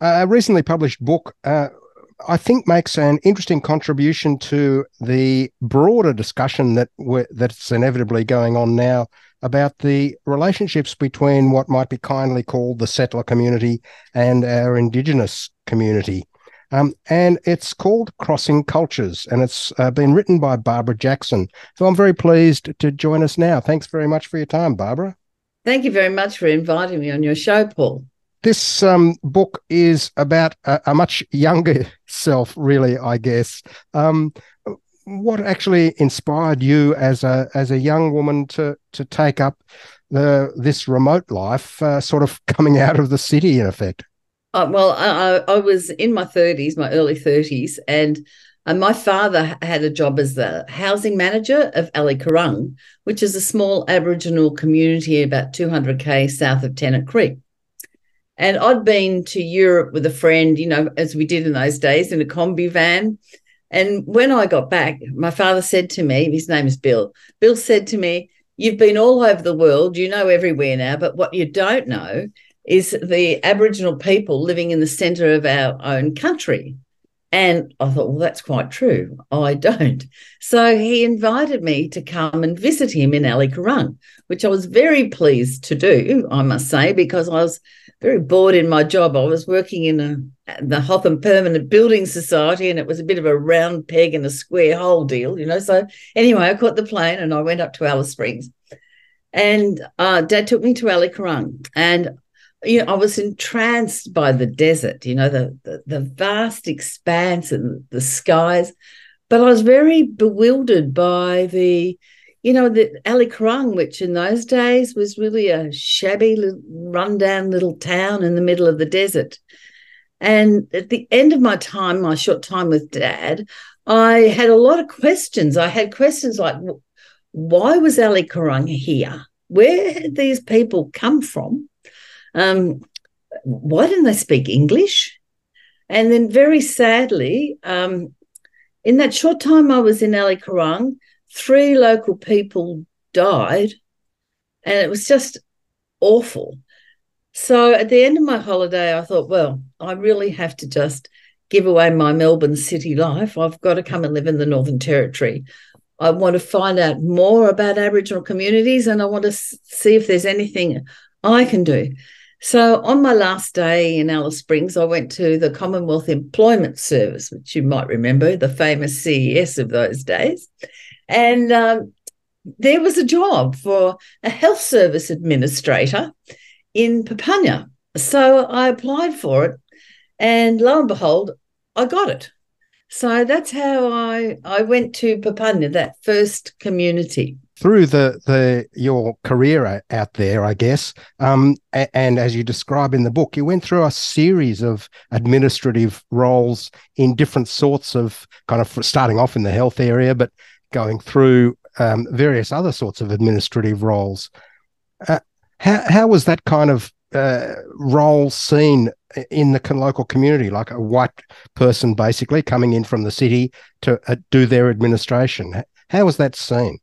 A recently published book, uh, I think, makes an interesting contribution to the broader discussion that that's inevitably going on now about the relationships between what might be kindly called the settler community and our Indigenous community. Um, and it's called Crossing Cultures, and it's uh, been written by Barbara Jackson. So I'm very pleased to join us now. Thanks very much for your time, Barbara. Thank you very much for inviting me on your show, Paul. This um, book is about a, a, much younger self, really, I guess. Um, what actually inspired you as a as a young woman to to take up the this remote life, uh, sort of coming out of the city, in effect? Uh, well, I, I was in my 30s, my early 30s, and and my father had a job as the housing manager of Ali Curung, which is a small Aboriginal community about 200k south of Tennant Creek. And I'd been to Europe with a friend, you know, as we did in those days in a combi van. And when I got back, my father said to me, his name is Bill, Bill said to me, You've been all over the world, you know everywhere now, but what you don't know is the Aboriginal people living in the centre of our own country. And I thought, well, that's quite true. I don't. So he invited me to come and visit him in Ali which I was very pleased to do, I must say, because I was very bored in my job. I was working in a, the Hotham Permanent Building Society, and it was a bit of a round peg in a square hole deal, you know. So anyway, I caught the plane and I went up to Alice Springs. And uh, Dad took me to Ali and you know, I was entranced by the desert, you know, the, the, the vast expanse and the skies. But I was very bewildered by the, you know, the Ali Curung, which in those days was really a shabby, rundown little town in the middle of the desert. And at the end of my time, my short time with dad, I had a lot of questions. I had questions like, why was Ali Curung here? Where had these people come from? Um, why didn't they speak English? And then, very sadly, um, in that short time I was in Ali three local people died, and it was just awful. So at the end of my holiday, I thought, well, I really have to just give away my Melbourne city life. I've got to come and live in the Northern Territory. I want to find out more about Aboriginal communities and I want to see if there's anything I can do. So on my last day in Alice Springs, I went to the Commonwealth Employment Service, which you might remember, the famous CES of those days. And um, there was a job for a health service administrator in Papunya. So I applied for it, and lo and behold, I got it. So that's how I, I went to Papunya, that first community through the the your career out there, I guess, um, and as you describe in the book, you went through a series of administrative roles in different sorts of kind of starting off in the health area, but going through um, various other sorts of administrative roles. Uh, how how was that kind of uh, role seen in the local community, like a white person basically coming in from the city to uh, do their administration? How was that seen?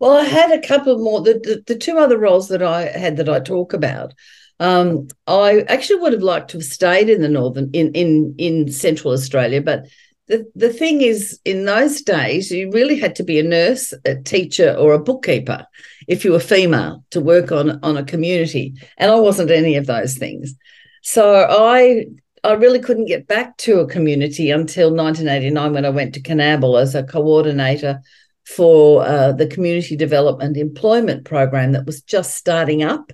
Well, I had a couple more. The, the, the two other roles that I had that I talk about. Um, I actually would have liked to have stayed in the northern in in in Central Australia, but the the thing is, in those days, you really had to be a nurse, a teacher, or a bookkeeper if you were female to work on on a community, and I wasn't any of those things. So I I really couldn't get back to a community until 1989 when I went to Coonamble as a coordinator for uh, the community development employment program that was just starting up.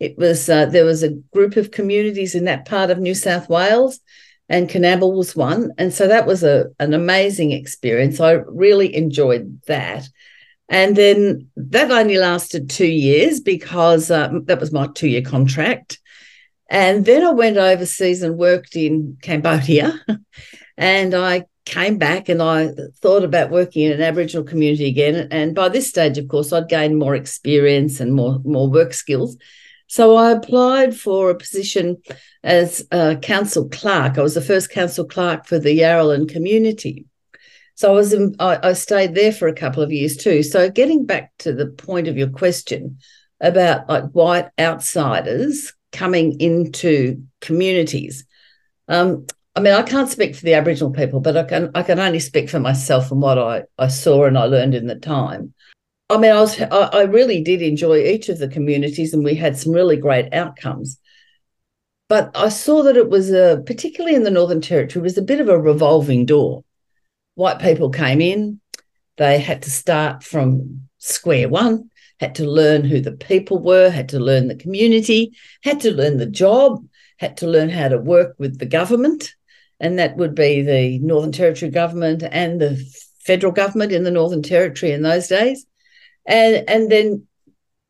It was uh, there was a group of communities in that part of New South Wales, and Coonamble was one, and so that was a an amazing experience. I really enjoyed that. And then that only lasted two years because um, that was my two year contract. And then I went overseas and worked in Cambodia. and I came back and I thought about working in an Aboriginal community again. And by this stage, of course, I'd gained more experience and more, more work skills. So I applied for a position as a council clerk. I was the first council clerk for the Yarralin community. So I was in, I, I stayed there for a couple of years too. So getting back to the point of your question about like white outsiders coming into communities, Um, I mean, I can't speak for the Aboriginal people, but I can I can only speak for myself and what I, I saw and I learned in the time. I mean, I was I, I really did enjoy each of the communities, and we had some really great outcomes. But I saw that it was a particularly in the Northern Territory was a bit of a revolving door. White people came in, they had to start from square one, had to learn who the people were, had to learn the community, had to learn the job, had to learn how to work with the government. And that would be the Northern Territory government and the federal government in the Northern Territory in those days. And, and then,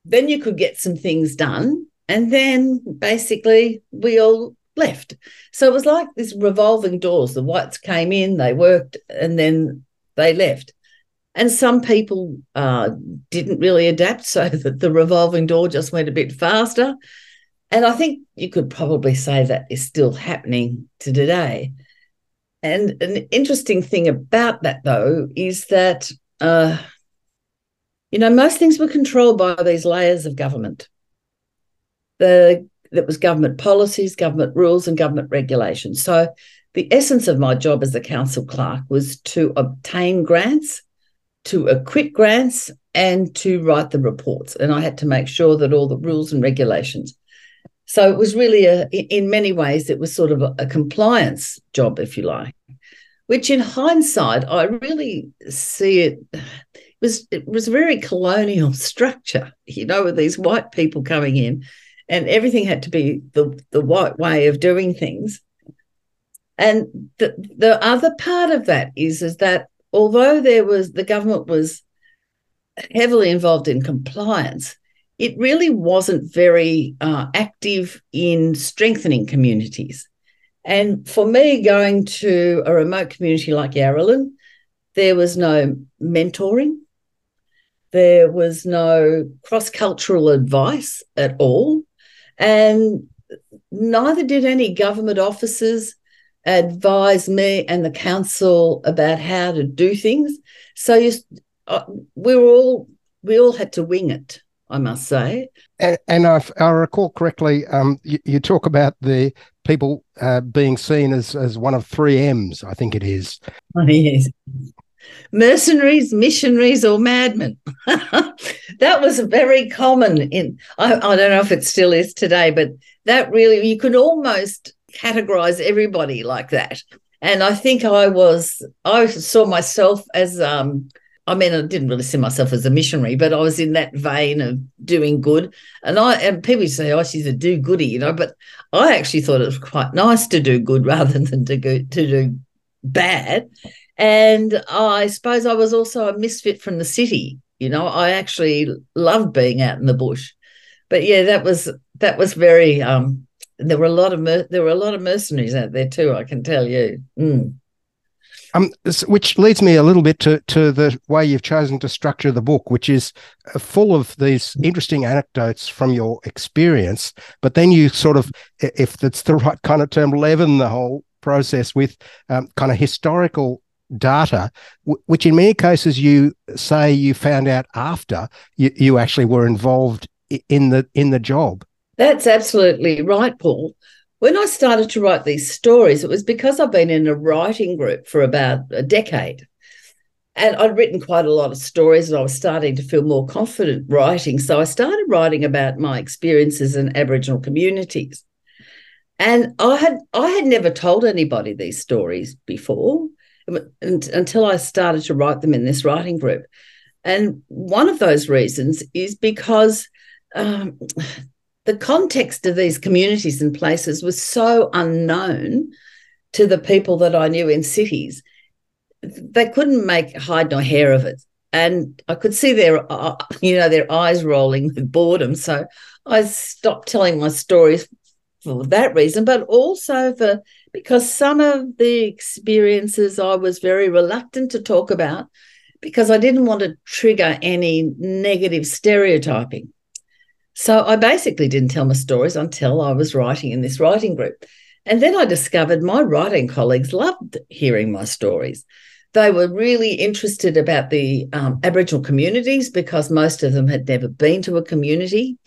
then you could get some things done. And then basically we all left. So it was like this revolving doors. The whites came in, they worked, and then they left. And some people uh, didn't really adapt, so that the revolving door just went a bit faster. And I think you could probably say that is still happening to today. And an interesting thing about that, though, is that, uh, you know, most things were controlled by these layers of government. The that was government policies, government rules, and government regulations. So the essence of my job as a council clerk was to obtain grants to acquit grants and to write the reports. And I had to make sure that all the rules and regulations. So it was really a, in many ways, it was sort of a, a compliance job, if you like, which in hindsight, I really see it, it was it was a very colonial structure, you know, with these white people coming in and everything had to be the, the white way of doing things. And the, the other part of that is, is that although there was the government was heavily involved in compliance, it really wasn't very uh, active in strengthening communities. And for me, going to a remote community like Yarralin, there was no mentoring, there was no cross cultural advice at all, and neither did any government officers advise me and the council about how to do things. So you, uh, we were all we all had to wing it. I must say. And, and if I recall correctly, um, you, you, talk about the people uh, being seen as as one of three M's. I think it is. Oh, yes. Mercenaries, missionaries, or madmen. that was very common in. I, I don't know if it still is today, but that really you could almost categorize everybody like that. And I think I was, I saw myself as, um, I mean, I didn't really see myself as a missionary, but I was in that vein of doing good. And I, and people say, oh, she's a do goody, you know, but I actually thought it was quite nice to do good rather than to go, to do bad. And I suppose I was also a misfit from the city. You know, I actually loved being out in the bush. But yeah, that was that was very um there were a lot of mer- there were a lot of mercenaries out there too. I can tell you. Mm. Um, which leads me a little bit to to the way you've chosen to structure the book, which is uh, full of these interesting anecdotes from your experience. But then you sort of, if that's the right kind of term, leaven the whole process with um, kind of historical data, which in many cases you say you found out after you, you actually were involved in the in the job. That's absolutely right, Paul. When I started to write these stories, it was because I've been in a writing group for about a decade. And I'd written quite a lot of stories and I was starting to feel more confident writing. So I started writing about my experiences in Aboriginal communities. And I had I had never told anybody these stories before until I started to write them in this writing group. And one of those reasons is because um, the context of these communities and places was so unknown to the people that I knew in cities. They couldn't make hide nor hair of it. And I could see their, uh, you know, their eyes rolling with boredom. So I stopped telling my stories for that reason, but also for because some of the experiences I was very reluctant to talk about because I didn't want to trigger any negative stereotyping. So I basically didn't tell my stories until I was writing in this writing group. And then I discovered my writing colleagues loved hearing my stories. They were really interested about the um, Aboriginal communities because most of them had never been to a community.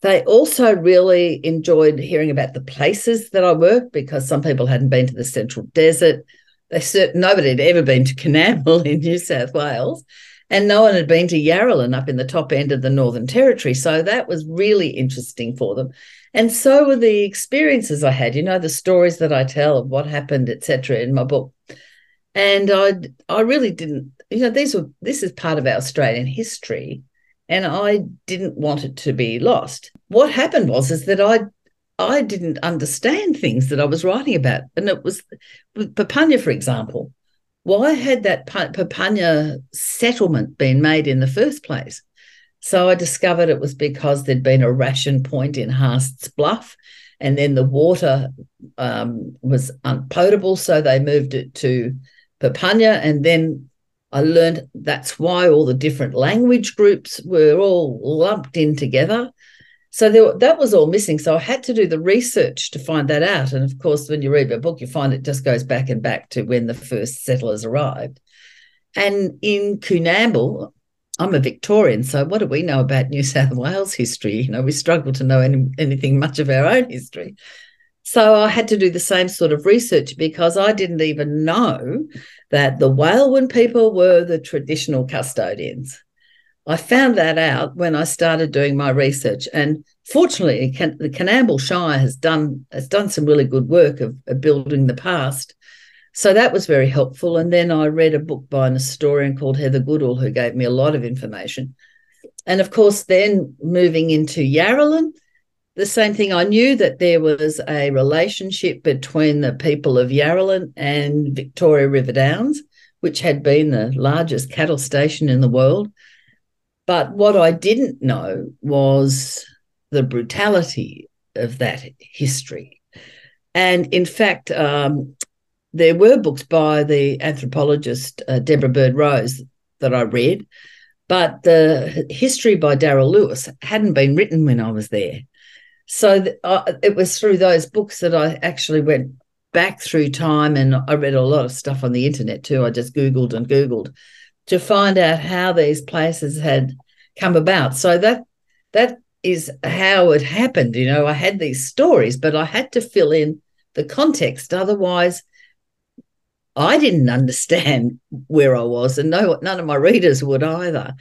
They also really enjoyed hearing about the places that I worked because some people hadn't been to the Central Desert. They certain nobody had ever been to Coonamble in New South Wales, and no one had been to Yarralin up in the top end of the Northern Territory. So that was really interesting for them. And so were the experiences I had, you know, the stories that I tell of what happened, etc., in my book. And I I really didn't, you know, these were this is part of our Australian history and I didn't want it to be lost. What happened was is that I I didn't understand things that I was writing about, and it was Papunya, for example. Why had that Papunya settlement been made in the first place? So I discovered it was because there'd been a ration point in Haast's Bluff, and then the water um, was unpotable, so they moved it to Papunya, and then I learned that's why all the different language groups were all lumped in together. So there, that was all missing. So I had to do the research to find that out. And of course, when you read a book, you find it just goes back and back to when the first settlers arrived. And in Coonamble, I'm a Victorian, so what do we know about New South Wales history? You know, we struggle to know any, anything much of our own history. So I had to do the same sort of research because I didn't even know that the Wailwan people were the traditional custodians. I found that out when I started doing my research, and fortunately, the Coonamble Shire has done has done some really good work of, of building the past. So that was very helpful. And then I read a book by an historian called Heather Goodall, who gave me a lot of information. And of course, then moving into Yarralin, the same thing. I knew that there was a relationship between the people of Yarralin and Victoria River Downs, which had been the largest cattle station in the world. But what I didn't know was the brutality of that history. And in fact, um, there were books by the anthropologist uh, Deborah Bird Rose that I read, but the history by Darrell Lewis hadn't been written when I was there. So th- uh, it was through those books that I actually went back through time and I read a lot of stuff on the internet too. I just Googled and Googled to find out how these places had come about. So that that is how it happened. You know, I had these stories, but I had to fill in the context. Otherwise, I didn't understand where I was, and no, none of my readers would either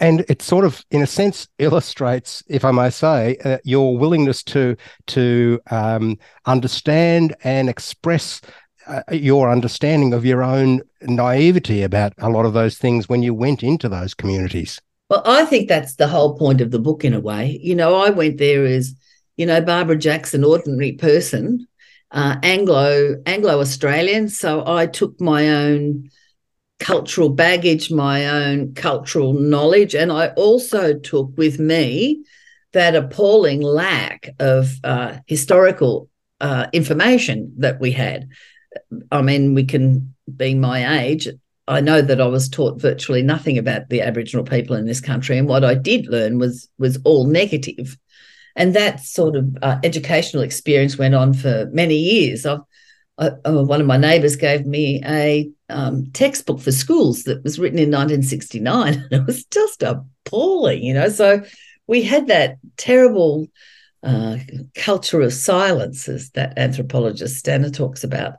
and it sort of, in a sense, illustrates, if I may say, uh, your willingness to to um, understand and express uh, your understanding of your own naivety about a lot of those things when you went into those communities. Well, I think that's the whole point of the book, in a way. You know, I went there as, you know, Barbara Jackson, ordinary person, uh, Anglo Anglo Australian. So I took my own cultural baggage, my own cultural knowledge. And I also took with me that appalling lack of uh, historical uh, information that we had. I mean, we can, being my age, I know that I was taught virtually nothing about the Aboriginal people in this country, and what I did learn was was all negative. And that sort of uh, educational experience went on for many years. I've uh, one of my neighbours gave me a um, textbook for schools that was written in 1969, and it was just appalling, you know. So we had that terrible uh, culture of silence, as that anthropologist Stanner talks about.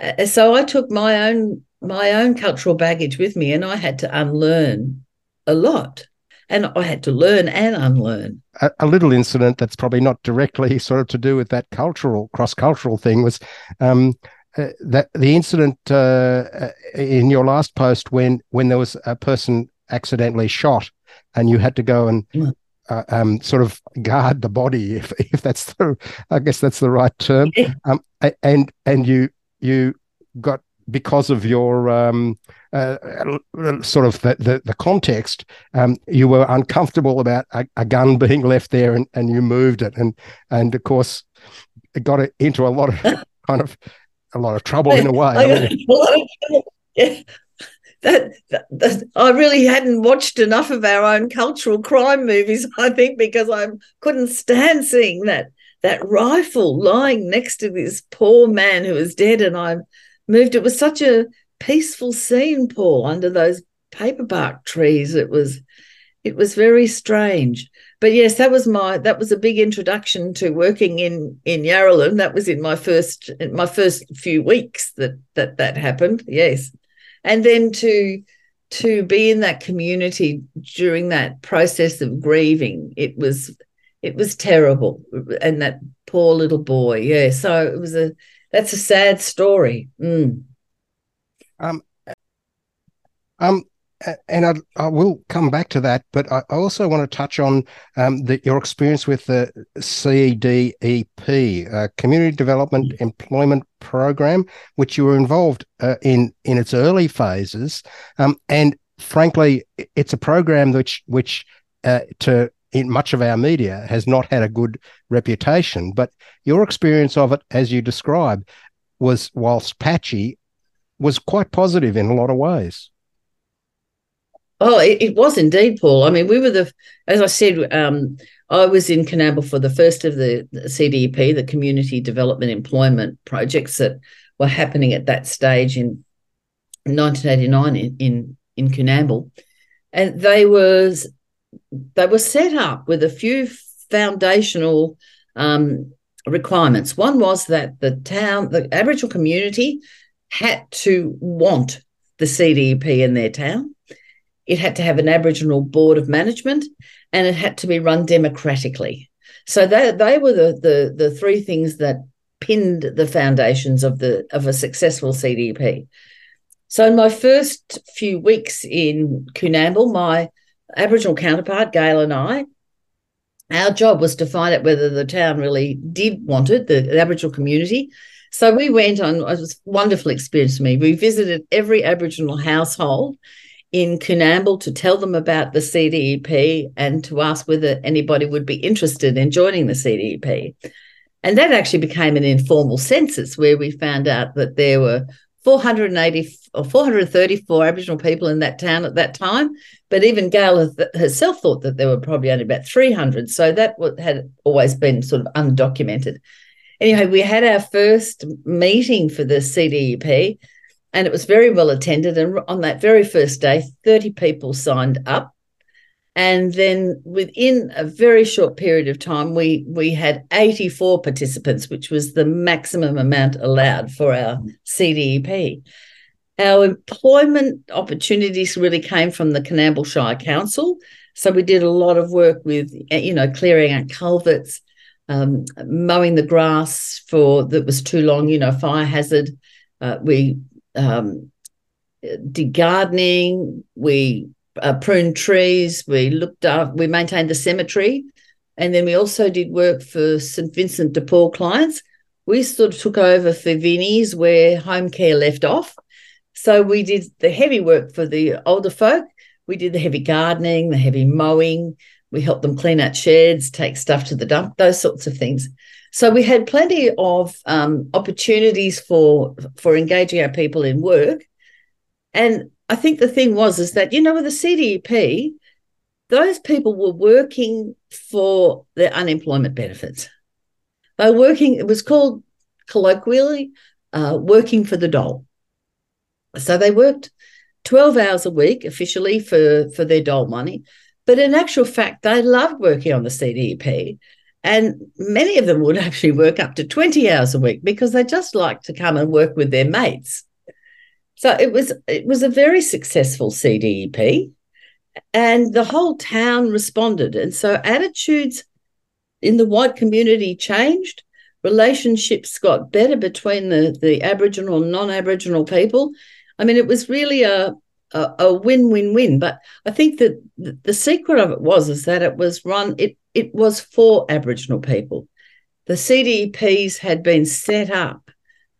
Uh, so I took my own my own cultural baggage with me, and I had to unlearn a lot and I had to learn and unlearn. A, a, little incident that's probably not directly sort of to do with that cultural cross cultural thing was um, uh, that the incident uh, uh, in your last post when when there was a person accidentally shot and you had to go and mm. uh, um, sort of guard the body if if that's the I guess that's the right term um, and and you you got because of your um, uh, sort of the, the, the context, um, you were uncomfortable about a, a, gun being left there and, and you moved it. And, and of course, it got it into a lot of kind of a lot of trouble in a way. I mean, yeah. That, that, that, I really hadn't watched enough of our own cultural crime movies, I think, because I couldn't stand seeing that that rifle lying next to this poor man who was dead. And I moved. It was such a peaceful scene, Paul, under those paperbark trees. It was it was very strange. But yes, that was my that was a big introduction to working in in Yarralin. That was in my first in my first few weeks that that that happened. Yes, and then to to be in that community during that process of grieving, it was it was terrible. And that poor little boy, yeah. So it was a that's a sad story. Mm. Um, um, and I, I, will come back to that, but I also want to touch on um, the, your experience with the CDEP, uh, Community Development mm. Employment Program, which you were involved uh, in in its early phases. Um, and frankly, it's a program which which uh, to in much of our media has not had a good reputation. But your experience of it, as you describe, was whilst patchy, was quite positive in a lot of ways. Oh, it, it, was indeed, Paul. I mean, we were the, as I said, um, I was in Coonamble for the first of the, CDEP, the Community Development Employment projects that were happening at that stage in 1989 in in, in and they was they were set up with a few foundational um, requirements. One was that the town, the Aboriginal community, had to want the CDEP in their town it had to have an Aboriginal board of management, and it had to be run democratically. So they, they were the, the, the three things that pinned the foundations of the of a successful CDEP. So in my first few weeks in Coonamble, my Aboriginal counterpart, Gail and I, our job was to find out whether the town really did want it, the, the Aboriginal community. So we went on, it was a wonderful experience for me. We visited every Aboriginal household in Coonamble to tell them about the CDEP and to ask whether anybody would be interested in joining the CDEP. And that actually became an informal census where we found out that there were 480 or 434 Aboriginal people in that town at that time. But even Gail herself thought that there were probably only about 300. So that had always been sort of undocumented. Anyway, we had our first meeting for the CDEP and it was very well attended. And on that very first day, 30 people signed up. And then within a very short period of time, we we had 84 participants, which was the maximum amount allowed for our CDEP. Our employment opportunities really came from the Coonamble Shire Council. So we did a lot of work with, you know, clearing out culverts, um, mowing the grass for that was too long, you know, fire hazard. Uh, we um, did gardening. We uh, pruned trees. We looked up. We maintained the cemetery, and then we also did work for St Vincent de Paul clients. We sort of took over for Vinnie's where home care left off. So we did the heavy work for the older folk. We did the heavy gardening, the heavy mowing. We helped them clean out sheds, take stuff to the dump, those sorts of things. So we had plenty of um, opportunities for for engaging our people in work, and I think the thing was is that you know with the CDEP, those people were working for their unemployment benefits. They were working. It was called colloquially uh, working for the dole. So they worked twelve hours a week officially for for their dole money, but in actual fact, they loved working on the CDEP and many of them would actually work up to 20 hours a week because they just like to come and work with their mates. So it was it was a very successful CDEP and the whole town responded. And so attitudes in the white community changed. Relationships got better between the, the Aboriginal and non-Aboriginal people. I mean, it was really a, a, a win-win-win. But I think that the secret of it was is that it was run, it it was for Aboriginal people. The CDEPs had been set up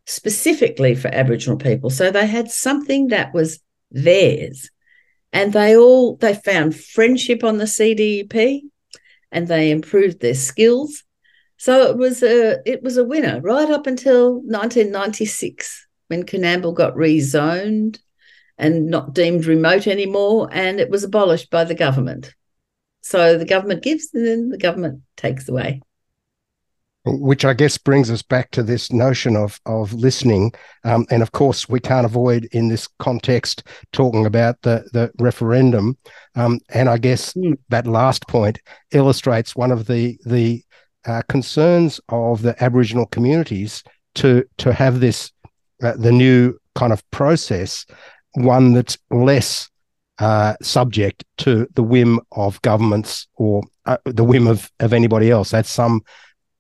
specifically for Aboriginal people. So they had something that was theirs. And they all they found friendship on the CDEP and they improved their skills. So it was a it was a winner right up until 1996 when Coonamble got rezoned and not deemed remote anymore and it was abolished by the government. So the government gives and then the government takes away. Which I guess brings us back to this notion of of listening. Um, and of course, we can't avoid in this context talking about the the referendum. Um, and I guess mm. that last point illustrates one of the the uh, concerns of the Aboriginal communities to to have this uh, the new kind of process, one that's less uh, subject to the whim of governments or uh, the whim of, of anybody else. That's some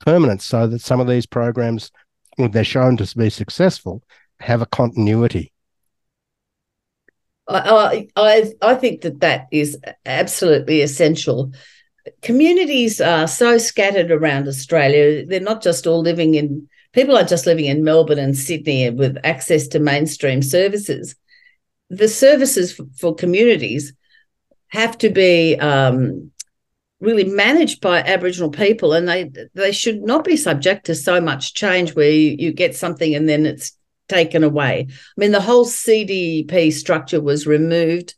permanent so that some of these programs, when they're shown to be successful, have a continuity. I, I, I think that that is absolutely essential. Communities are so scattered around Australia. They're not just all living in, people aren't just living in Melbourne and Sydney with access to mainstream services. The services for communities have to be um, really managed by Aboriginal people, and they they should not be subject to so much change where you, you get something and then it's taken away. I mean, the whole CDP structure was removed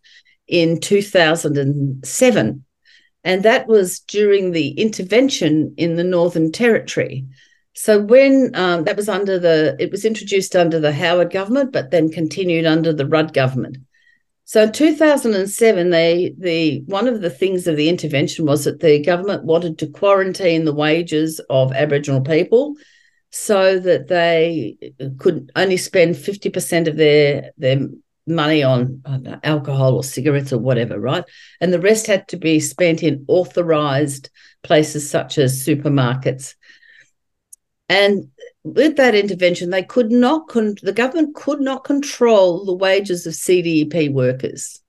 in 2007, and that was during the intervention in the Northern Territory. So when um, that was under the, it was introduced under the Howard government, but then continued under the Rudd government. So in 2007, they the one of the things of the intervention was that the government wanted to quarantine the wages of Aboriginal people so that they could only spend 50% of their their money on know, alcohol or cigarettes or whatever, right? And the rest had to be spent in authorized places such as supermarkets. And with that intervention, they could not, con- the government could not control the wages of CDEP workers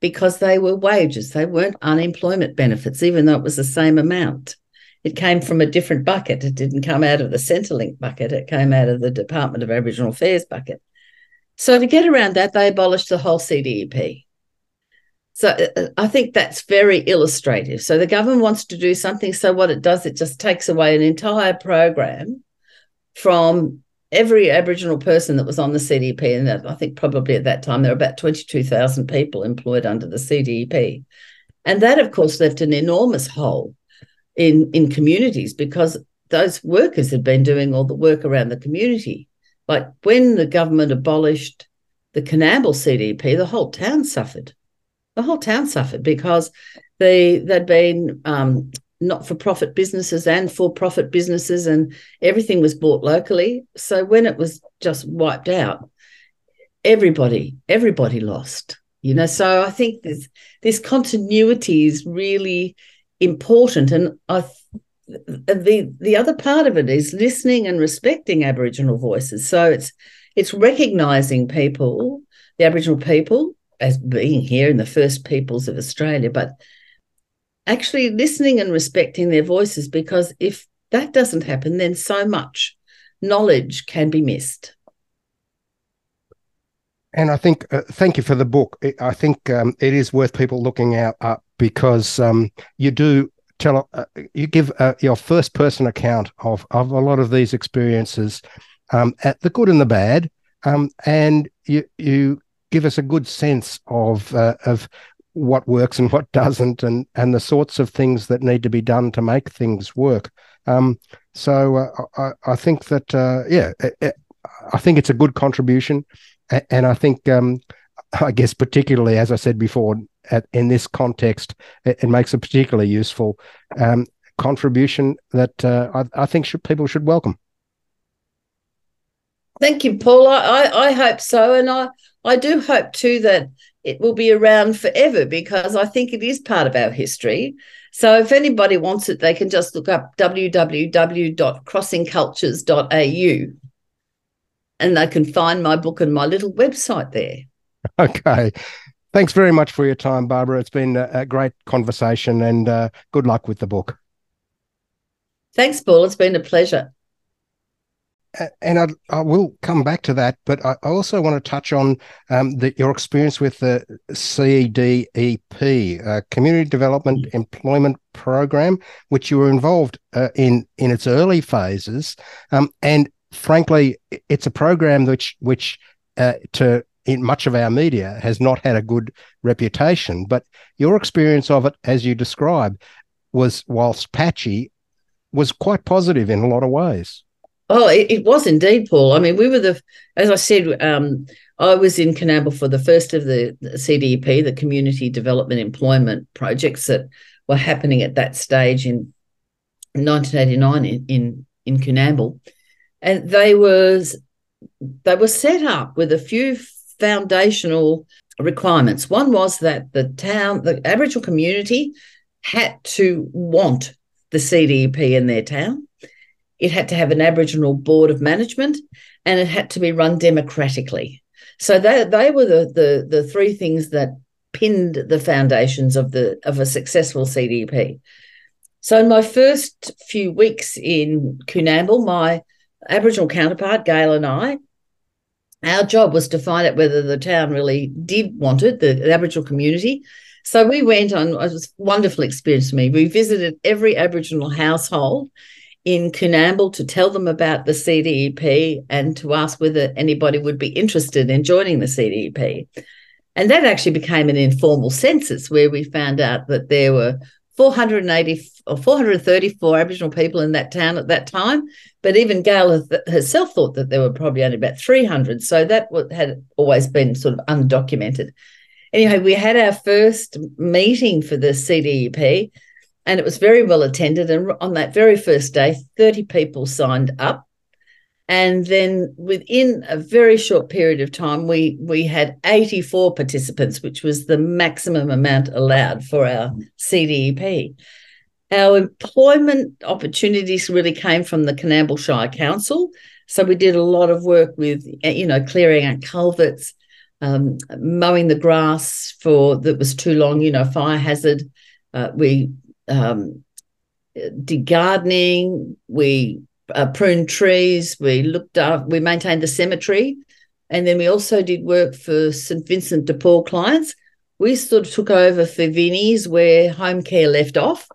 because they were wages. They weren't unemployment benefits, even though it was the same amount. It came from a different bucket. It didn't come out of the Centrelink bucket. It came out of the Department of Aboriginal Affairs bucket. So to get around that, they abolished the whole CDEP. So uh, uh, I think that's very illustrative. So the government wants to do something. So what it does, it just takes away an entire program from every Aboriginal person that was on the CDP, and I think probably at that time there were about 22,000 people employed under the CDP. And that, of course, left an enormous hole in, in communities because those workers had been doing all the work around the community. Like when the government abolished the Coonamble CDP, the whole town suffered. The whole town suffered because they they'd been um, not for profit businesses and for profit businesses, and everything was bought locally. So when it was just wiped out, everybody, everybody lost. You know, so I think this this continuity is really important, and I the the other part of it is listening and respecting Aboriginal voices. So it's it's recognizing people, the Aboriginal people, as being here in the first peoples of Australia, but actually listening and respecting their voices because if that doesn't happen, then so much knowledge can be missed. And I think, uh, thank you for the book. I think um, it is worth people looking out up because um, you do tell, uh, you give uh, your first person account of, of a lot of these experiences, um, at the good and the bad, um, and you you give us a good sense of uh, of what works and what doesn't, and and the sorts of things that need to be done to make things work. Um, so uh, I, I, think that uh, yeah, it, it, I think it's a good contribution, and I think um, I guess particularly as I said before, at, in this context, it, it, makes a particularly useful um, contribution that uh, I, I, think should, people should welcome. Thank you, Paul. I, I hope so, and I I do hope too that it will be around forever because I think it is part of our history. So if anybody wants it, they can just look up www.crossingcultures.au and they can find my book and my little website there. Okay. Thanks very much for your time, Barbara. It's been a, great conversation and uh, good luck with the book. Thanks, Paul. It's been a pleasure and I, I, will come back to that, but I also want to touch on um, the, your experience with the CDEP, uh, Community Development mm. Employment Program, which you were involved uh, in in its early phases. Um, and frankly, it's a program which which uh, to in much of our media has not had a good reputation. But your experience of it, as you describe, was whilst patchy, was quite positive in a lot of ways. Oh, it, it was indeed, Paul. I mean, we were the, as I said, um, I was in Coonamble for the first of the, CDEP, the Community Development Employment projects that were happening at that stage in 1989 in in, in and they was they were set up with a few foundational requirements. One was that the town, the Aboriginal community, had to want the CDEP in their town. It had to have an Aboriginal board of management, and it had to be run democratically. So they, they were the, the the three things that pinned the foundations of the of a successful CDP. So in my first few weeks in Coonamble, my Aboriginal counterpart, Gail and I, our job was to find out whether the town really did want it, the, the Aboriginal community. So we went on, it was a wonderful experience for me. We visited every Aboriginal household in Coonamble to tell them about the CDEP and to ask whether anybody would be interested in joining the CDEP. And that actually became an informal census where we found out that there were 480 or 434 Aboriginal people in that town at that time. But even Gail herself thought that there were probably only about 300. So that had always been sort of undocumented. Anyway, we had our first meeting for the CDEP and it was very well attended. And on that very first day, 30 people signed up. And then within a very short period of time, we we had 84 participants, which was the maximum amount allowed for our CDEP. Our employment opportunities really came from the Coonamble Shire Council. So we did a lot of work with, you know, clearing out culverts, um, mowing the grass for that was too long, you know, fire hazard. Uh, we um, did gardening. We uh, pruned trees. We looked up. We maintained the cemetery, and then we also did work for St Vincent de Paul clients. We sort of took over for Vinnie's where home care left off.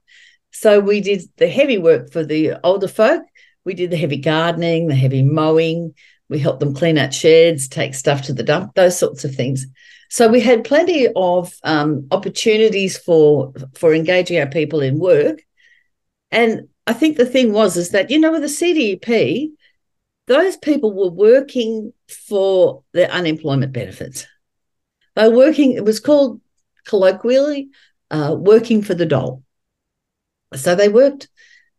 So we did the heavy work for the older folk. We did the heavy gardening, the heavy mowing. We helped them clean out sheds, take stuff to the dump, those sorts of things. So we had plenty of um, opportunities for for engaging our people in work, and I think the thing was is that you know with the CDEP, those people were working for their unemployment benefits. They were working. It was called colloquially uh, working for the dole. So they worked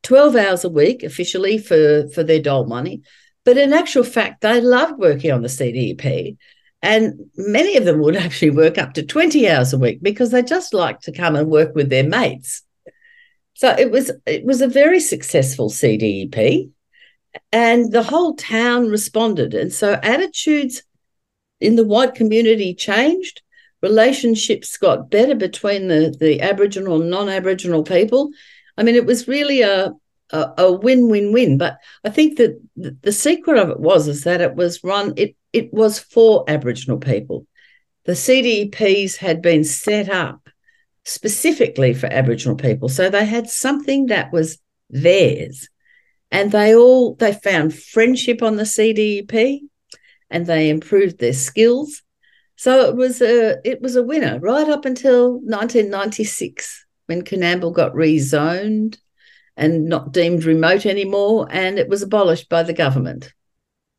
twelve hours a week officially for for their dole money, but in actual fact, they loved working on the CDEP. And many of them would actually work up to 20 hours a week because they just like to come and work with their mates. So it was it was a very successful CDEP, and the whole town responded. And so attitudes in the white community changed. Relationships got better between the, the Aboriginal and non-Aboriginal people. I mean, it was really a, a, a win-win-win. But I think that the secret of it was is that it was run, it it was for Aboriginal people. The CDPs had been set up specifically for Aboriginal people. So they had something that was theirs. And they all they found friendship on the CDP, and they improved their skills. So it was a it was a winner right up until 1996 when Coonamble got rezoned and not deemed remote anymore and it was abolished by the government.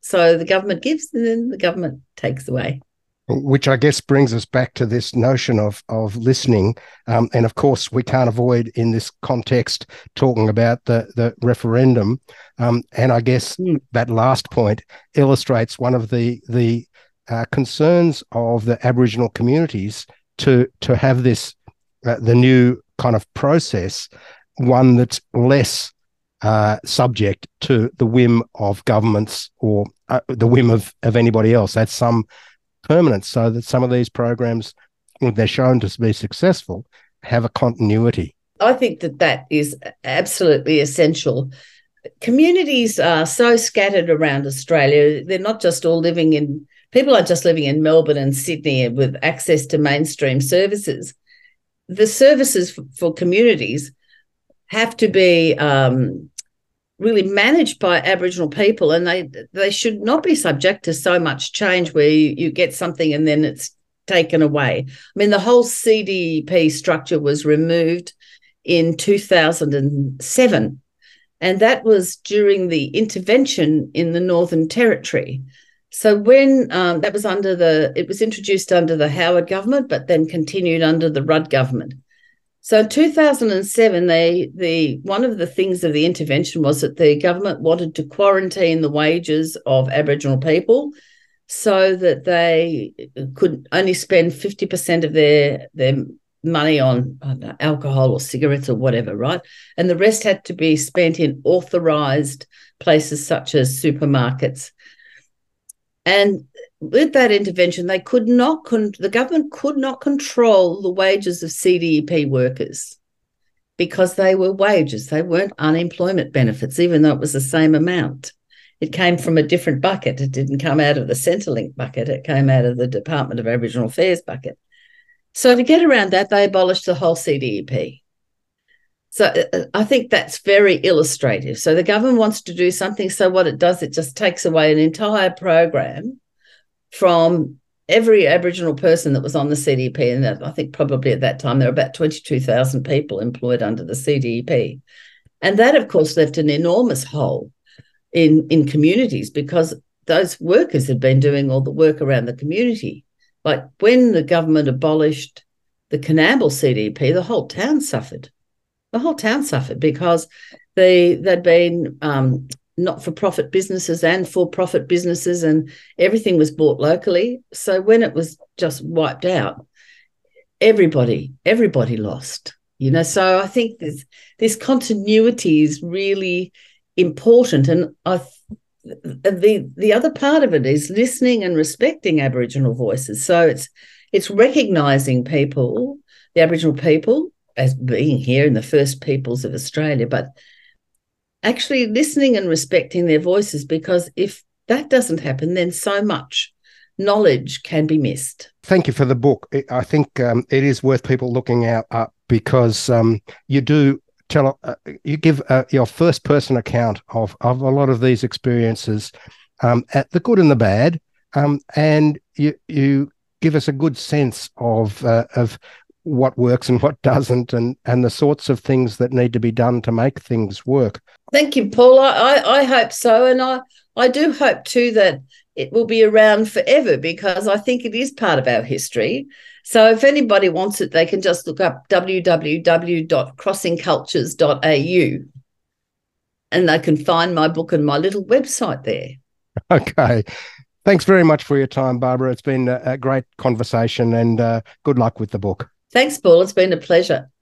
So the government gives and then the government takes away which I guess brings us back to this notion of of listening. Um, and of course, we can't avoid in this context talking about the the referendum. Um, and I guess mm. that last point illustrates one of the the uh, concerns of the Aboriginal communities to to have this uh, the new kind of process, one that's less uh, subject to the whim of governments or uh, the whim of, of anybody else. That's some permanence, so that some of these programs, when they're shown to be successful, have a continuity. I think that that is absolutely essential. Communities are so scattered around Australia. They're not just all living in, people are just living in Melbourne and Sydney with access to mainstream services. The services for communities have to be um, really managed by Aboriginal people, and they they should not be subject to so much change where you, you get something and then it's taken away. I mean, the whole CDP structure was removed in 2007. And that was during the intervention in the Northern Territory. So when um, that was under the, it was introduced under the Howard government, but then continued under the Rudd government. So in 2007, they the one of the things of the intervention was that the government wanted to quarantine the wages of Aboriginal people so that they could only spend 50% of their their money on know, alcohol or cigarettes or whatever, right? And the rest had to be spent in authorized places such as supermarkets. And with that intervention, they could not, con- the government could not control the wages of CDEP workers because they were wages. They weren't unemployment benefits, even though it was the same amount. It came from a different bucket. It didn't come out of the Centrelink bucket. It came out of the Department of Aboriginal Affairs bucket. So to get around that, they abolished the whole CDEP. So uh, uh, I think that's very illustrative. So the government wants to do something. So what it does, it just takes away an entire program from every Aboriginal person that was on the CDP, And I think probably at that time there were about 22,000 people employed under the CDP. And that, of course, left an enormous hole in, in communities because those workers had been doing all the work around the community. Like when the government abolished the Coonamble CDP, the whole town suffered. The whole town suffered because they they'd been um, not for profit businesses and for profit businesses, and everything was bought locally. So when it was just wiped out, everybody everybody lost. You know, so I think this this continuity is really important, and I the the other part of it is listening and respecting Aboriginal voices. So it's it's recognizing people, the Aboriginal people, as being here in the first peoples of Australia, but actually listening and respecting their voices because if that doesn't happen, then so much knowledge can be missed. Thank you for the book. I think um, it is worth people looking out up because um, you do tell uh, you give uh, your first person account of of a lot of these experiences, um, at the good and the bad, um, and you you give us a good sense of uh, of what works and what doesn't, and and the sorts of things that need to be done to make things work. Thank you, Paul. I I, I hope so, and I I do hope too that it will be around forever because I think it is part of our history. So if anybody wants it, they can just look up www.crossingcultures.au and they can find my book and my little website there. Okay. Thanks very much for your time, Barbara. It's been a, great conversation and uh, good luck with the book. Thanks, Paul. It's been a pleasure.